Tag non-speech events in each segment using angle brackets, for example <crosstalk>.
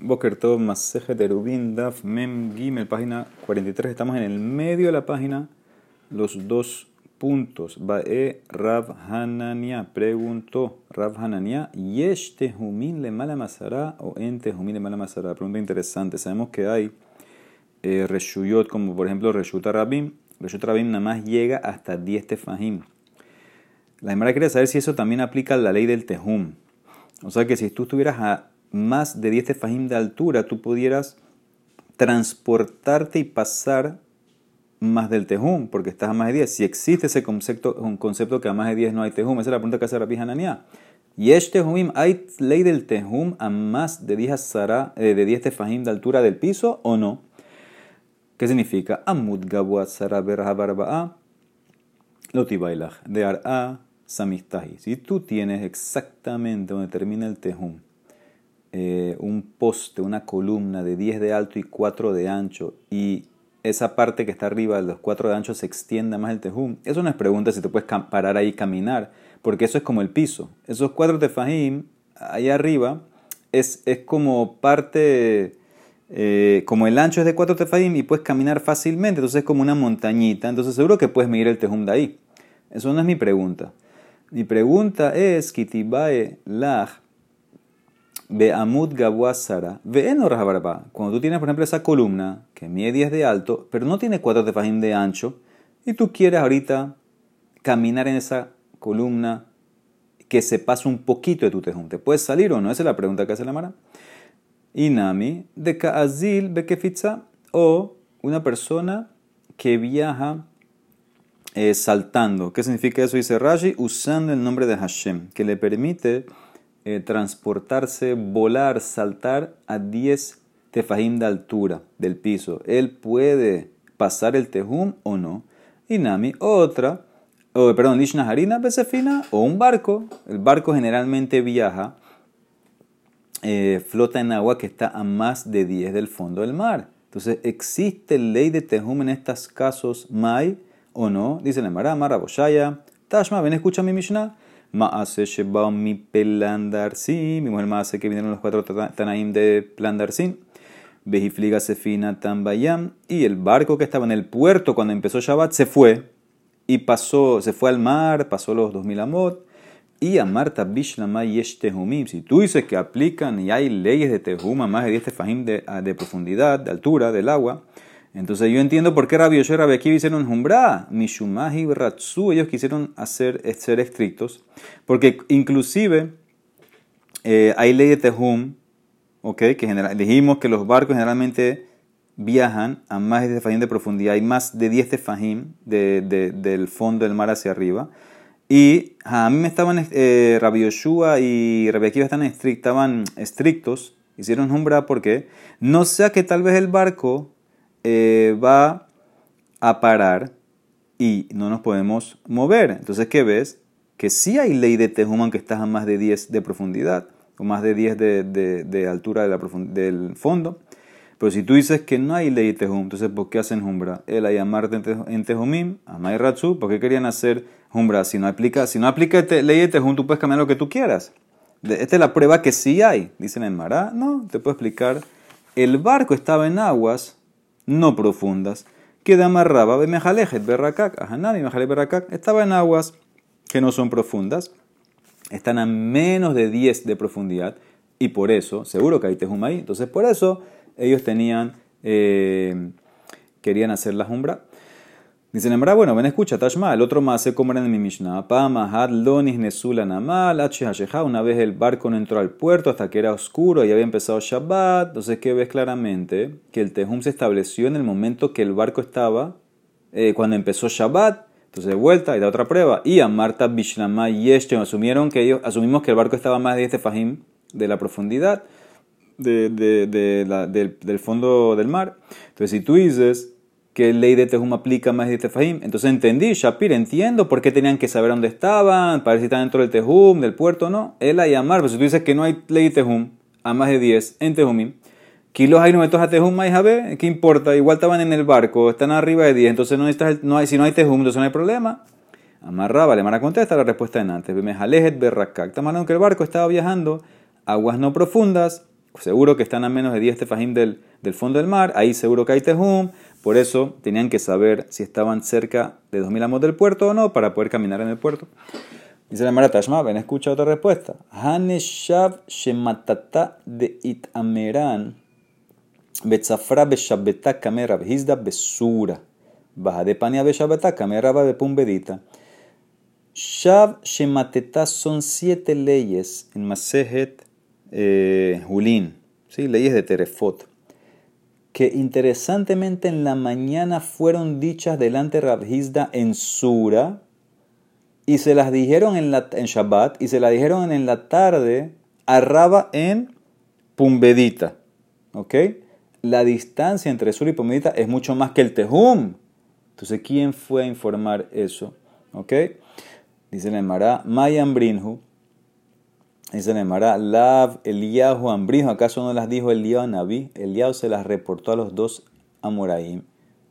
Boker Tov Maseje Terubin Daf Mem Gimel, página 43. Estamos en el medio de la página, los dos puntos. Bae Rav Hanania preguntó, Rav Hanania, ¿Yesh Tehumin le mala masara o en Tehumin le mala masara? Pregunta interesante. Sabemos que hay eh, Reshuyot, como por ejemplo Reshut Rabim. Reshut Rabim nada más llega hasta 10 tefahim. La Gemara quiere saber si eso también aplica a la ley del Tehum. O sea que si tú estuvieras a más de 10 tefajim de altura, tú pudieras transportarte y pasar más del tejum, porque estás a más de 10. Si existe ese concepto, un concepto que a más de 10 no hay tejum, esa es la pregunta que hace Rabbi Hananiah. Y este tejumim, ¿hay ley del tejum a más de 10, eh, de 10 tefajim de altura del piso o no? ¿Qué significa? Amud gabu sara barba'a lotibailach de ar'a samistahi. Si tú tienes exactamente donde termina el tejum, eh, un poste, una columna de 10 de alto y 4 de ancho, y esa parte que está arriba de los 4 de ancho se extienda más el tejum, eso no es pregunta si te puedes parar ahí y caminar, porque eso es como el piso. Esos 4 tefajim, ahí arriba, es, es como parte, eh, como el ancho es de 4 tefajim y puedes caminar fácilmente, entonces es como una montañita, entonces seguro que puedes medir el tejum de ahí. Eso no es mi pregunta. Mi pregunta es, Kitibae Lach, Be'amud Gabuasara, Ve'eno Cuando tú tienes, por ejemplo, esa columna que mide 10 de alto, pero no tiene 4 tefajim de ancho, y tú quieres ahorita caminar en esa columna que se pase un poquito de tu tejón. ¿Te puedes salir o no? Esa es la pregunta que hace la Mara. Inami, de Kaazil Bekefitza, o una persona que viaja eh, saltando. ¿Qué significa eso? Dice Rashi, usando el nombre de Hashem, que le permite eh, transportarse, volar, saltar a 10 tefajim de altura del piso. Él puede pasar el tejum o no. Y Nami, otra, o, perdón, Harina, Besefina o un barco. El barco generalmente viaja, eh, flota en agua que está a más de 10 del fondo del mar. Entonces, ¿existe ley de tejum en estos casos, Mai o no? Dice la Mara, Mara Boshaya, Tashma, ven, escucha mi Mishnah. Maase Sheba mi Pelandarsin. Mi mujer hace que vinieron los cuatro Tanaim de Plandarsin. Bejifliga Sefina Tambayam. Y el barco que estaba en el puerto cuando empezó Shabbat se fue. Y pasó, se fue al mar, pasó los 2000 amot. Y a Marta Bishlama Yesh Tehumim. Si tú dices que aplican y hay leyes de Tehuma más de 10 tefajim de, de profundidad, de altura del agua entonces yo entiendo por qué Rabbi Yoshe y Rabbi hicieron Jumbra, Mishumahi Ratsu, ellos quisieron hacer, ser estrictos, porque inclusive eh, hay ley de Tehum, okay, que general, dijimos que los barcos generalmente viajan a más de 10 tefajim de profundidad, hay más de 10 tefajim de, del fondo del mar hacia arriba. Y a mí me estaban, eh, Rabbi Yoshua y Rabbi Akiva estaban, estrictos, hicieron Jumbra porque no sea que tal vez el barco eh, va a parar y no nos podemos mover. Entonces, ¿qué ves? Que sí hay ley de Tehuman que está a más de 10 de profundidad o más de 10 de, altura de la del fondo. Pero si tú dices que no hay ley de Tehum, entonces ¿por qué hacen Jumbra? El llamarte en Tehumim, Amay Ratsu, ¿por qué querían hacer Jumbra? Si no aplica, si no aplica ley de Tehum, tú puedes cambiar lo que tú quieras. Esta es la prueba que sí hay. Dicen en Mará, no, te puedo explicar. El barco estaba en aguas no profundas, que amarraba Mejalejet Berrakak, Ahanami Berrakak, estaba en aguas que no son profundas, están a menos de 10 de profundidad, y por eso, seguro que hay tejum ahí, entonces por eso ellos tenían, eh, querían hacer la jumbra. Dicen en bueno, ven escucha, Tashma, el otro más se comerá en mi Mishnah. Pama, Had, Lonis, Nesula, Namal, Una vez el barco no entró al puerto hasta que era oscuro y había empezado Shabbat. Entonces, ¿qué ves claramente? Que el Tejum se estableció en el momento que el barco estaba, eh, cuando empezó Shabbat. Entonces, de vuelta y da otra prueba. Y a Marta, Bishlama y asumieron que ellos, asumimos que el barco estaba más de 10 fajim de la profundidad de, del, del fondo del mar. Entonces, si tú dices que ley de Tejum aplica más de Tefahim. Entonces entendí, Shapir, entiendo por qué tenían que saber dónde estaban, para ver si estaban dentro del Tejum, del puerto no. Él a llamar, pero si tú dices que no hay ley de Tejum a más de 10 en Tejumim, kilos hay metos a Tejum más ¿qué importa? Igual estaban en el barco, están arriba de 10, entonces no, necesitas, no hay, si no hay Tejum, entonces no hay problema. Amarraba, le mara contesta la respuesta en antes. Estamos hablando que el barco estaba viajando aguas no profundas, seguro que están a menos de 10 tefajim del, del fondo del mar, ahí seguro que hay tehum, por eso tenían que saber si estaban cerca de 2000 amos del puerto o no para poder caminar en el puerto. Dice la Mara Tashma, ven, escucha otra respuesta. Haneshav shematata de itameran betzafra beshabeta kamera behizda besura. Baja de pania beshabeta kamera bepumbedita. Shav shemateta son siete leyes en Masejet eh, ¿sí? leyes de Terefot, que interesantemente en la mañana fueron dichas delante de Rabhizda en Sura y se las dijeron en, la, en Shabbat y se las dijeron en la tarde a Raba en Pumbedita. ¿Ok? La distancia entre Sura y Pumbedita es mucho más que el Tehum. Entonces, ¿quién fue a informar eso? ¿Ok? Dice la Emara, Mayan Brinhu, Dice Nemara, Lav Eliyahu Ambrijo, ¿acaso no las dijo Eliyahu Naví? Eliyahu se las reportó a los dos Amoraim.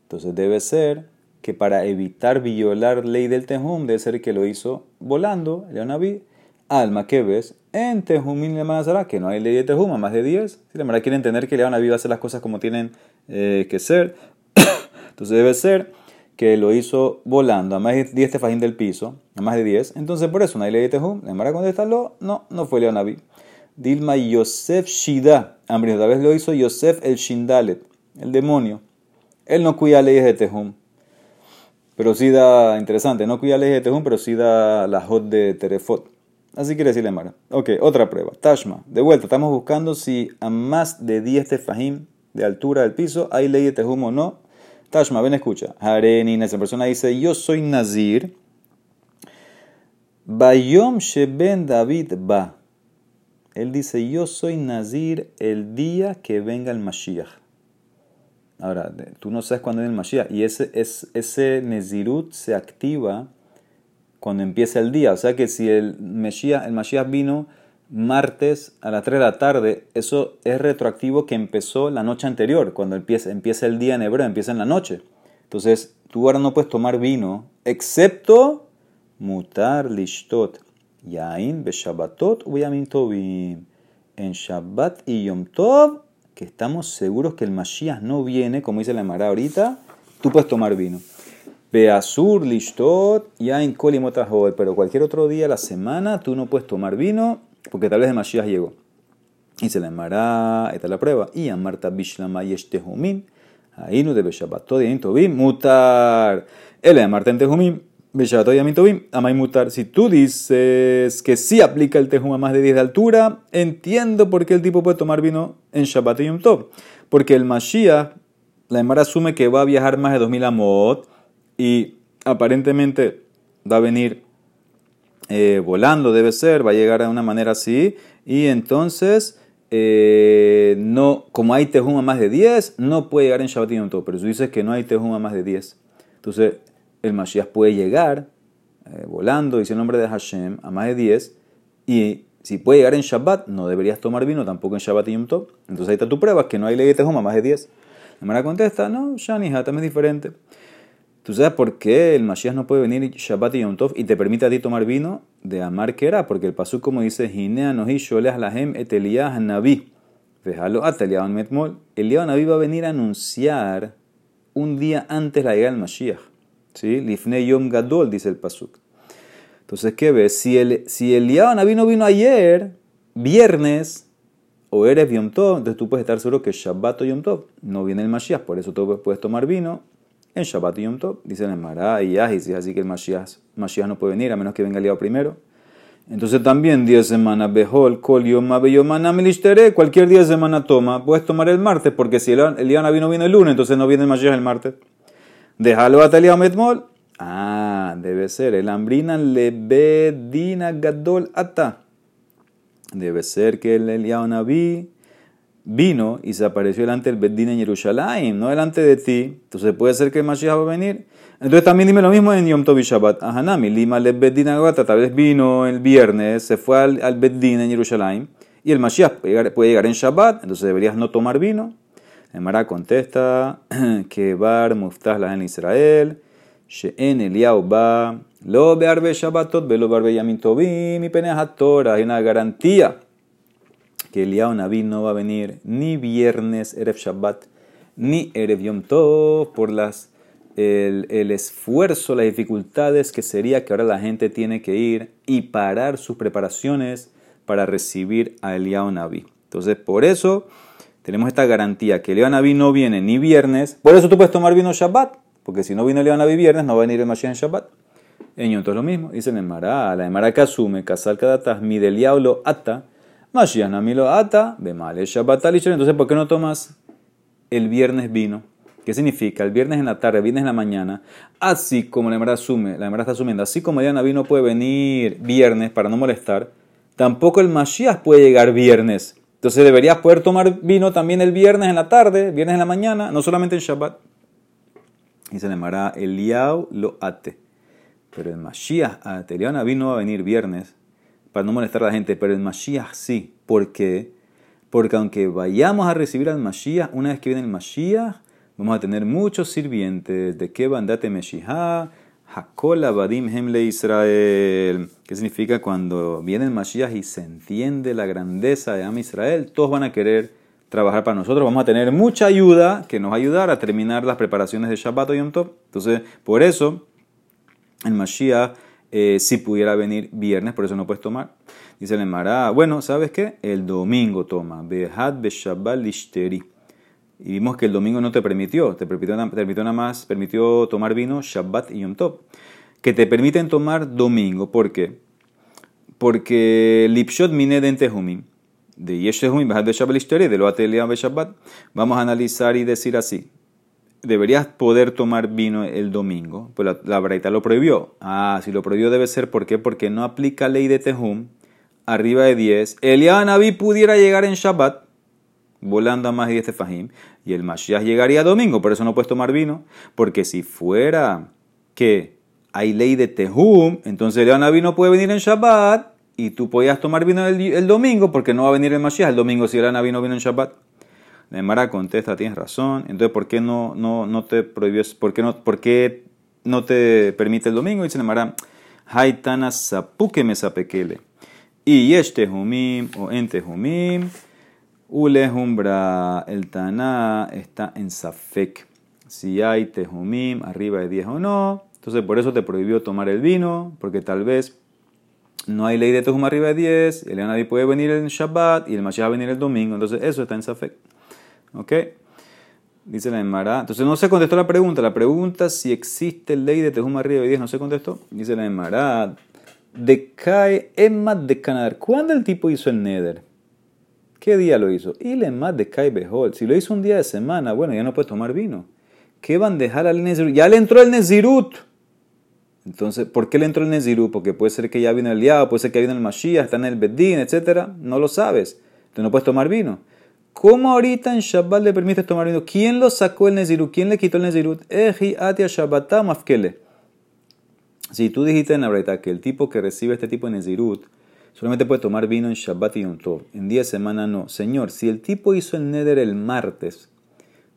Entonces debe ser que para evitar violar ley del Tehum, debe ser que lo hizo volando, Eliyahu Naví. Alma, ¿qué ves? En Tehumín le manazará, que no hay ley de Tehum, a más de 10. Si la quiere entender que Eliyahu Naví va a hacer las cosas como tienen eh, que ser. <coughs> Entonces debe ser que lo hizo volando a más de 10 tefajín del piso, a más de 10. Entonces, por eso, ley de Tehum. La Emara contestarlo, no, no fue Leonaví. Dilma Yosef Shida. Ambrio, tal vez lo hizo Yosef el Shindalet, el demonio. Él no cuida leyes de Tehum. Pero sí da, interesante, no cuida leyes de Tehum, pero sí da la hot de Terefot. Así quiere decir la Emara. Ok, otra prueba. Tashma. De vuelta, estamos buscando si a más de 10 tefajim de altura del piso hay ley de Tehum o no. Tashma, ven, escucha. Harenin, esa persona dice, yo soy Nazir. Bayom Sheben David ba. Él dice, yo soy Nazir el día que venga el Mashiach. Ahora, tú no sabes cuándo viene el Mashiach. Y ese, es, ese Nezirut se activa cuando empieza el día. O sea que si el Mashiach, el Mashiach vino martes a las 3 de la tarde, eso es retroactivo que empezó la noche anterior, cuando empieza, el día en hebreo, empieza en la noche. Entonces, tú ahora no puedes tomar vino, excepto mutar lishtot, yain beshabbatot uyamim tovim. En Shabbat y Yom Tov, que estamos seguros que el Mashiach no viene, como dice la Mara ahorita, tú puedes tomar vino. Beasur lishtot, yain kolimotahod, pero cualquier otro día de la semana tú no puedes tomar vino porque tal vez el Mashiach llegó. Y se le llamará, esta es la prueba, y a Marta Bishlama Yeshtehumin, ahí no debe Shabbatot y Tobim, mutar. Él de Marta en Tehumim, Beshabatot y Tobim, amay mutar. Si tú dices que sí aplica el Tehum a más de 10 de altura, entiendo por qué el tipo puede tomar vino en Shabbat y Yom Tov. Porque el Mashiach, la Emara asume que va a viajar más de 2000 amot y aparentemente va a venir eh, volando debe ser, va a llegar de una manera así, y entonces, eh, no, como hay tejuma más de 10, no puede llegar en Shabbat y pero si dices que no hay tejuma más de 10, entonces el Mashiach puede llegar eh, volando, dice el nombre de Hashem, a más de 10, y si puede llegar en Shabbat, no deberías tomar vino tampoco en Shabbat y Yom Tov. Entonces ahí está tu prueba, que no hay ley de tejuma más de 10. La manera contesta, no, Shani también es diferente. ¿Tú sabes por qué el Mashiach no puede venir Shabbat y Yom Tov y te permite a ti tomar vino? De amar era, porque el pasú como dice, Ginea nohi sholeach lahem et nabi. Vejalo at metmol. Eliyah nabi va a venir a anunciar un día antes la llegada del Mashiach. ¿Sí? Lifne yom gadol, dice el pasuk. Entonces, ¿qué ves? Si el, si Eliyah nabi no vino ayer, viernes, o eres Yom Tov, entonces tú puedes estar seguro que Shabbat o Yom Tov no viene el Mashiach, por eso tú puedes tomar vino en Shabbat y Yom Tov. Dicen en Mará y Yahis, así que el Mashiach, Mashiach, no puede venir a menos que venga el día primero. Entonces también 10 semanas, Behol, Kol, Yom, Beyomana, cualquier día de semana toma. Puedes tomar el martes, porque si el, día no vino, viene el lunes, entonces no viene el Mashiach el martes. Déjalo a Talia Metmol. Ah, debe ser. El Ambrina Lebedina Gadol Ata. Debe ser que el Eliyahu Naví vino y se apareció delante del Beddin en Jerusalén, no delante de ti. Entonces puede ser que el Mashiach va a venir. Entonces también dime lo mismo en Yom Tov y Shabbat. Ahanami, Lima le Beddin Agata, tal vez vino el viernes, se fue al, al Beddin en Jerusalén y el Mashiach puede llegar, en Shabbat, entonces deberías no tomar vino. El Mará contesta <clears throat> que Bar Muftah en Israel, She'en Eliyahu ba, lo bearbe Shabbatot, velo bearbe Yamin Tovim y Torah. Hay una garantía que Eliyahu Naví no va a venir ni viernes, Erev Shabbat, ni Erev Yom Tov, por las, el, el, esfuerzo, las dificultades que sería que ahora la gente tiene que ir y parar sus preparaciones para recibir a Eliyahu Naví. Entonces, por eso tenemos esta garantía que Eliyahu Naví no viene ni viernes, por eso tú puedes tomar vino Shabbat, porque si no vino Eliyahu Naví viernes, no va a venir el Mashiach en Shabbat. En Yom Tov lo mismo, dice el Emara, la Emara que asume, casal cada tasmi del lo ata, Mashiach Nami lo ata, bemale Shabbat entonces ¿por qué no tomas el viernes vino? ¿Qué significa? El viernes en la tarde, el viernes en la mañana, así como la Emara asume, la Emara está asumiendo, así como el Naví no puede venir viernes para no molestar, tampoco el Mashiach puede llegar viernes. Entonces deberías poder tomar vino también el viernes en la tarde, viernes en la mañana, no solamente en Shabbat. Y se llamará Eliau lo ate. Pero el Mashiach, el Naví no va a venir viernes para no molestar a la gente, pero el Mashiach sí. ¿Por qué? Porque aunque vayamos a recibir al Mashiach, una vez que viene el Mashiach, vamos a tener muchos sirvientes de que bandate Meshihah, Abadim Hemle Israel. ¿Qué significa cuando viene el Mashiach y se entiende la grandeza de Am Israel? Todos van a querer trabajar para nosotros. Vamos a tener mucha ayuda que nos va a ayudar a terminar las preparaciones de Shabbat o Yom Tov. Entonces, por eso el Mashiach eh, si pudiera venir viernes, por eso no puedes tomar. Dice el Emara, bueno, ¿sabes qué? El domingo toma. Behad Beshabbat Lishteri. Y vimos que el domingo no te permitió, te permitió, permitió nada más, permitió tomar vino Shabbat y Yom Tov. Que te permiten tomar domingo, ¿por qué? Porque Lipshot mine de Entehumim, de Yeshehumim, Behad Beshabbat Lishteri, de lo Shabbat. Vamos a analizar y decir así deberías poder tomar vino el domingo, pues la, la lo prohibió. Ah, si lo prohibió debe ser. Porque no aplica ley de Tehum arriba de 10. Eliyahu Naví pudiera llegar en Shabbat, volando a más de 10 tefajim, y el Mashiach llegaría domingo, por eso no puedes tomar vino, porque si fuera que hay ley de Tehum, entonces Eliyahu Naví no puede venir en Shabbat, y tú podías tomar vino el, domingo, porque no va a venir el Mashiach el domingo si Eliyahu Naví no vino en Shabbat. La Emara contesta, tienes razón. Entonces, ¿por qué no, no, no te prohibió, por qué no, por qué no te permite el domingo? Dice la Emara, Haitana sapuke me sapekele. Y este humim o ente humim, ulehumbra, el taná está en safek. Si hay tejumim arriba de 10 o no. Entonces, por eso te prohibió tomar el vino, porque tal vez no hay ley de tejum arriba de 10, el nadie puede venir en Shabbat y el Mashiach va a venir el domingo. Entonces, eso está en safek. ¿Ok? Dice la Emara. Entonces no se contestó la pregunta. La pregunta si existe ley de Tejuma arriba de 10 no se contestó. Dice la Emara. Decae Emma de Canadar. ¿Cuándo el tipo hizo el Neder? ¿Qué día lo hizo? Y le más decae Behol. Si lo hizo un día de semana, bueno, ya no puede tomar vino. ¿Qué van a dejar al Nezirut? Ya le entró el Nezirut. Entonces, ¿por qué le entró el Nezirut? Porque puede ser que ya vino el Liao, puede ser que ya vino el Mashiach, está en el Bedín, etc. No lo sabes. Entonces no puedes tomar vino. ¿Cómo ahorita en Shabbat le permite tomar vino? ¿Quién lo sacó el Nezirut? ¿Quién le quitó el Nezirut? Eji atia Shabbatam afkele. Si tú dijiste en la verdad que el tipo que recibe este tipo de Nezirut solamente puede tomar vino en Shabbat y Yom Tov, en día de semana no. Señor, si el tipo hizo el Neder el martes,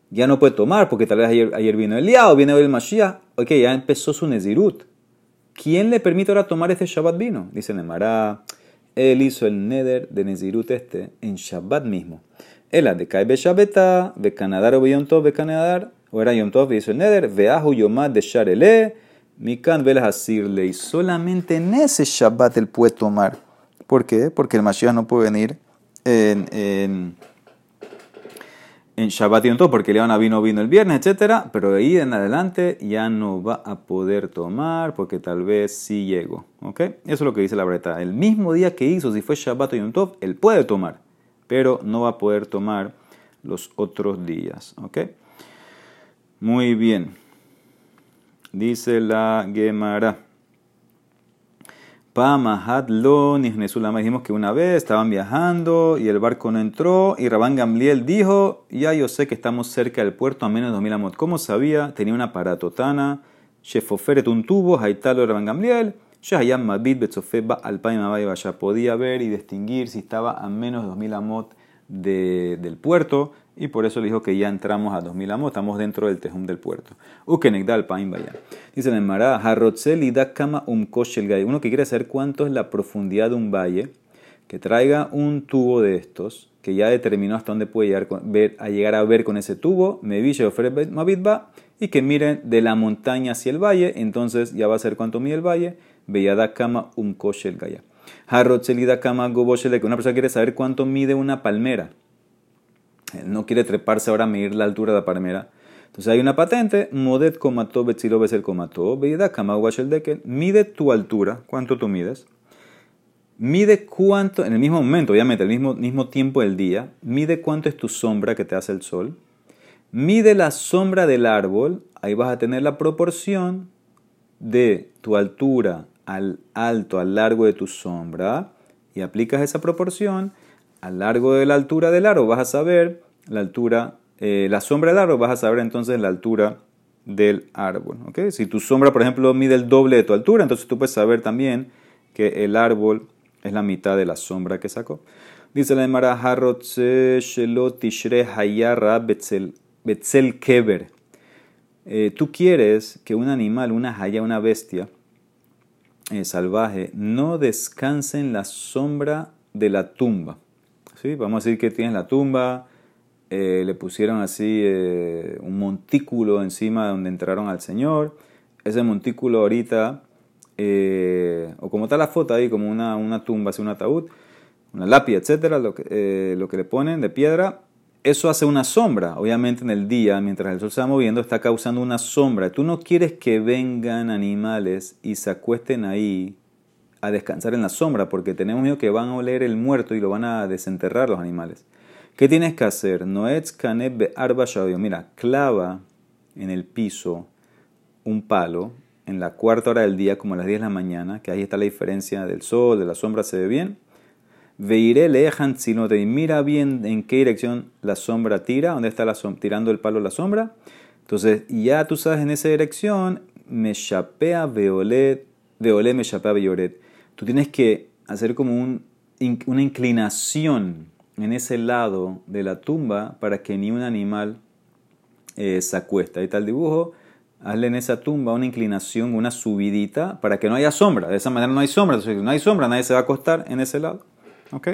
ya no puede tomar porque tal vez ayer, ayer vino el Liao, viene hoy el Mashiach. Ok, ya empezó su Nezirut. ¿Quién le permite ahora tomar este Shabbat vino? Dice Nemara, él hizo el Neder de Nezirut este en Shabbat mismo. Ela de Kai Beshabeta, Bekanadar o Yom Tov, Bekanadar, o era Yom Tov, hizo el Neder, Veahu Yomad de Sharele, Mikan Velas Asirle, y solamente en ese Shabbat él puede tomar. ¿Por qué? Porque el Mashiach no puede venir en, en, en Shabbat y Yom Tov, porque Leona vino vino el viernes, etc. Pero de ahí en adelante ya no va a poder tomar, porque tal vez sí llegó. ¿Ok? Eso es lo que dice la breta. El mismo día que hizo, si fue Shabbat o Yom Tov, él puede tomar pero no va a poder tomar los otros días. ¿Ok? Muy bien. Dice la Gemara. lo Nihnesulama. Dijimos que una vez estaban viajando y el barco no entró. Y Rabán Gamliel dijo: Ya yo sé que estamos cerca del puerto a menos de 2000 amot. ¿Cómo sabía? Tenía una paratotana. Shefoferet un tubo. Haitalo Rabán Gamliel. Shahayam Mabit Betzofeba Vaya podía ver y distinguir si estaba a menos de 2000 amot de, del puerto y por eso le dijo que ya entramos a 2000 amot, estamos dentro del tejum del puerto. Ukenegdal Paim Vaya. Dice en Mará, Harrotzel y Dakama Umkoshel Uno que quiere saber cuánto es la profundidad de un valle. que traiga un tubo de estos, que ya determinó hasta dónde puede llegar, ver, a llegar a ver con ese tubo, me vi Mabitba, y que miren de la montaña hacia el valle, entonces ya va a ser cuánto mide el valle, Beyada Kama Um Koshel Gaya. Harrotzelida Kama que una persona quiere saber cuánto mide una palmera. No quiere treparse ahora a medir la altura de la palmera. Entonces hay una patente, Modet Komato Betzilo el Komato, Beyada Kama Deken, mide tu altura, cuánto tú mides. Mide cuánto, en el mismo momento, obviamente, el mismo, mismo tiempo del día, mide cuánto es tu sombra que te hace el sol. Mide la sombra del árbol, ahí vas a tener la proporción de tu altura al alto, al largo de tu sombra, y aplicas esa proporción al largo de la altura del árbol, vas a saber la altura, eh, la sombra del árbol, vas a saber entonces la altura del árbol. ¿okay? Si tu sombra, por ejemplo, mide el doble de tu altura, entonces tú puedes saber también que el árbol es la mitad de la sombra que sacó. Dice la Emara Harrotze Shelotishre Hayara Betzel Keber. Eh, tú quieres que un animal, una haya, una bestia eh, salvaje, no descanse en la sombra de la tumba. ¿Sí? Vamos a decir que tienes la tumba, eh, le pusieron así un montículo encima donde entraron al Señor. Ese montículo ahorita o como está la foto ahí, como una, una tumba, así un ataúd, una lápida, etcétera, lo que, lo que le ponen de piedra, eso hace una sombra. Obviamente en el día, mientras el sol se va moviendo, está causando una sombra. Tú no quieres que vengan animales y se acuesten ahí a descansar en la sombra, porque tenemos miedo que van a oler el muerto y lo van a desenterrar los animales. ¿Qué tienes que hacer? Noetz kaneb arba Mira, clava en el piso un palo en la cuarta hora del día, como a las 10 de la mañana, que ahí está la diferencia del sol, de la sombra, se ve bien. Veiré lejan te mira bien en qué dirección la sombra tira, dónde está la tirando el palo la sombra. Entonces, ya tú sabes en esa dirección, me chapea veolet, veolet me chapea veolet. Tú tienes que hacer como un, una inclinación en ese lado de la tumba para que ni un animal eh, se acuesta. Ahí está el dibujo hazle en esa tumba una inclinación, una subidita, para que no haya sombra. De esa manera no hay sombra. No hay sombra, nadie se va a acostar en ese lado. ¿Ok?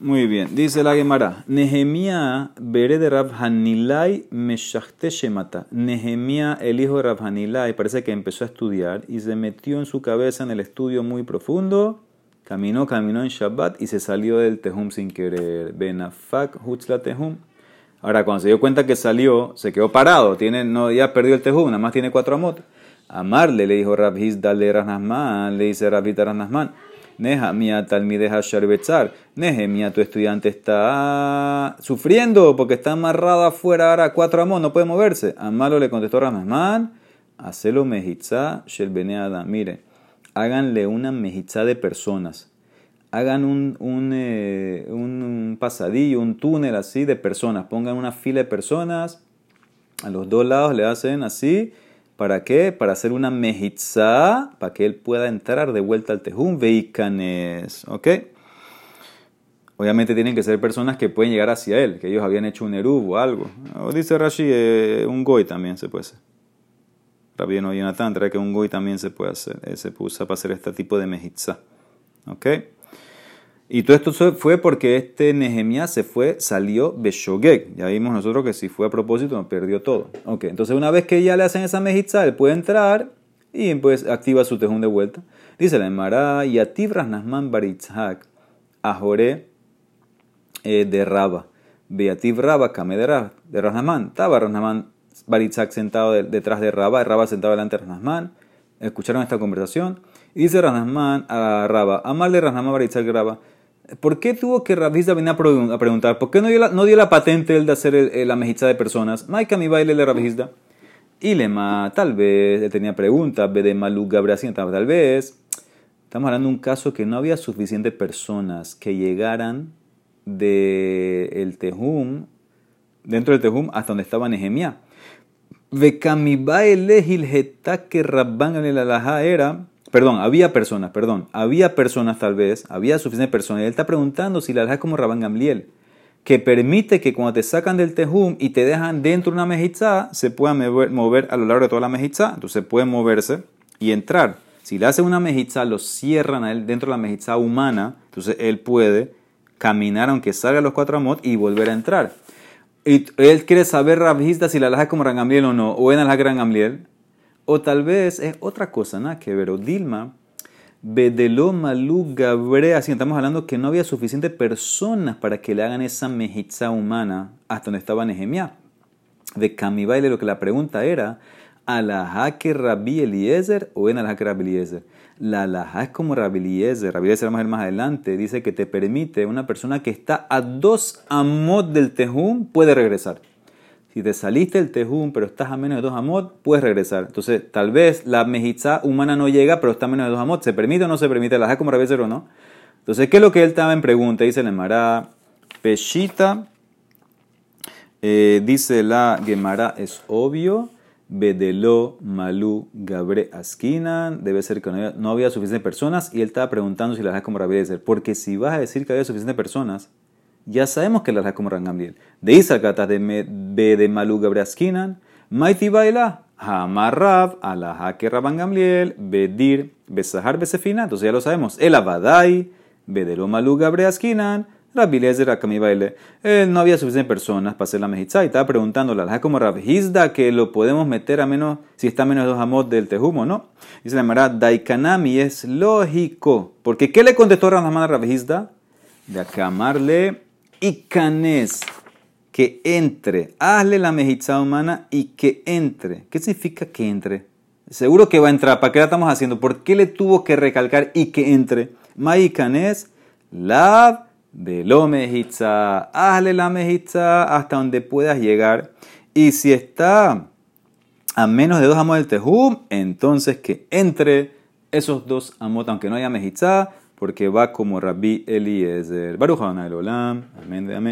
Muy bien. Dice la Gemara. Nehemia bere de Rab Hanilai shemata. Nehemia, el hijo de Rab Hanilai, parece que empezó a estudiar y se metió en su cabeza en el estudio muy profundo. Caminó, caminó en Shabbat y se salió del Tehum sin querer. Benafak hutzla Tehum. Ahora, cuando se dio cuenta que salió, se quedó parado, tiene, no, ya perdió el tejú, nada más tiene cuatro amot. Amarle le dijo Rabhis dale Ranasman, le dice Rabhis Ranasman, Neja mía talmideja sharbetzar, Neje mía tu estudiante está sufriendo porque está amarrado afuera ahora cuatro amot, no puede moverse. Amarlo le contestó Ranasman, hacelo mejitza shel Mire, háganle una mejitza de personas. Hagan un, un, eh, un, pasadillo, un túnel así de personas, pongan una fila de personas, a los dos lados le hacen así, ¿para qué? Para hacer una mejitza, para que él pueda entrar de vuelta al tejún, veicanes, ¿ok? Obviamente tienen que ser personas que pueden llegar hacia él, que ellos habían hecho un erub o algo. O dice Rashi, eh, un goy también se puede hacer. Rabbi no Jonathan trae que un goy también se puede hacer, eh, se usa para hacer este tipo de mejitza. ¿Ok? Y todo esto fue porque este Nehemías se fue, salió Beshogeg. Ya vimos nosotros que si fue a propósito, no perdió todo. Ok, entonces una vez que ya le hacen esa mejitza, él puede entrar y pues activa su tejún de vuelta. Dice la Emara, Yativ Rasnasman Baritzhak, Ajore eh, de Raba. Beativ Raba, Kame de, Rasnasman. Estaba Rasnasman Baritzhak sentado detrás de Raba, Raba sentado delante de Rasnasman. Escucharon esta conversación. Y dice Rasnasman a Raba, amarle Rasnasman Baritzhak Raba. ¿Por qué tuvo que Ravizda venir a preguntar? ¿Por qué no dio la, patente él de hacer la mejizá de personas? Maika mi baile de Ravizda. Y lema, tal vez, él tenía preguntas, de Maluk Gabriel, tal vez. Estamos hablando de un caso que no había suficientes personas que llegaran del el Tejum, dentro del Tejum, hasta donde estaba Nehemia. Vekamibae que Rabban el alajá era Perdón, había personas, perdón, había personas tal vez, había suficientes personas. él está preguntando si la alhaja es como Rabán Gamliel, que permite que cuando te sacan del tejum y te dejan dentro de una mejizá, se pueda mover, a lo largo de toda la mejizá. Entonces puede moverse y entrar Si le hacen una mejitza, lo cierran a él dentro de la mejitza humana, entonces él puede caminar aunque salga los cuatro amot y volver a entrar. Y él quiere saber Rabhizda si la alhaja es como Rangamliel o no, o en alhaja Rangamliel, o tal vez es otra cosa, nada que ver. O Dilma, Bedelo Malú Gabrea, así estamos hablando que no había suficientes personas para que le hagan esa mejitza humana hasta donde estaba Nehemiah. De Camibaile lo que la pregunta era, ¿alajá que Rabbi Eliezer o en alajá que Rabbi Eliezer? La alajá es como Rabbi Eliezer, Rabbi Eliezer ver más adelante, dice que te permite una persona que está a dos amot del tejum puede regresar. Si te saliste del tejum, pero estás a menos de dos amot, puedes regresar. Entonces, tal vez la mejitza humana no llega, pero está a menos de dos amot. ¿Se permite o no se permite? ¿La como Eliezer o no? Entonces, ¿qué es lo que él estaba en pregunta? Dice el Emara, Peshita, eh, dice la Gemara, es obvio. Bedelo, Malú, Gabre, Askinan. Debe ser que no había, suficientes personas. Y él estaba preguntando si las dejas como Rabbi Porque si vas a decir que había suficientes personas, ya sabemos que las dejas como Rangamliel. De Isakata de de Malú, Gabre, Askinan. Maiti baila. Hamarrab, Alaha que Rabban Gamliel, Bedir, Besahar, Besefina. Entonces ya lo sabemos. El Abadai, Bedelo, Malú, Gabre, Askinan. Rabbi Lezer Baile. Él no había suficientes personas para hacer la mejitza y estaba preguntando la como Hizda que lo podemos meter a menos, si está a menos de dos amot del tejumo, ¿no? Dice la Daikanami es lógico. Porque ¿qué le contestó a? De acamarle y canes. Que entre. Hazle la mejitza humana y que entre. ¿Qué significa que entre? Seguro que va a entrar. ¿Para qué la estamos haciendo? ¿Por qué le tuvo que recalcar y que entre? Mai canes, lav de lo mejitza, hazle la mejitza hasta donde puedas llegar. Y si está a menos de dos amos del tejum, entonces que entre esos dos amos, aunque no haya mejitza, porque va como Rabbi Eliezer. Baruch Olam. Amén amén.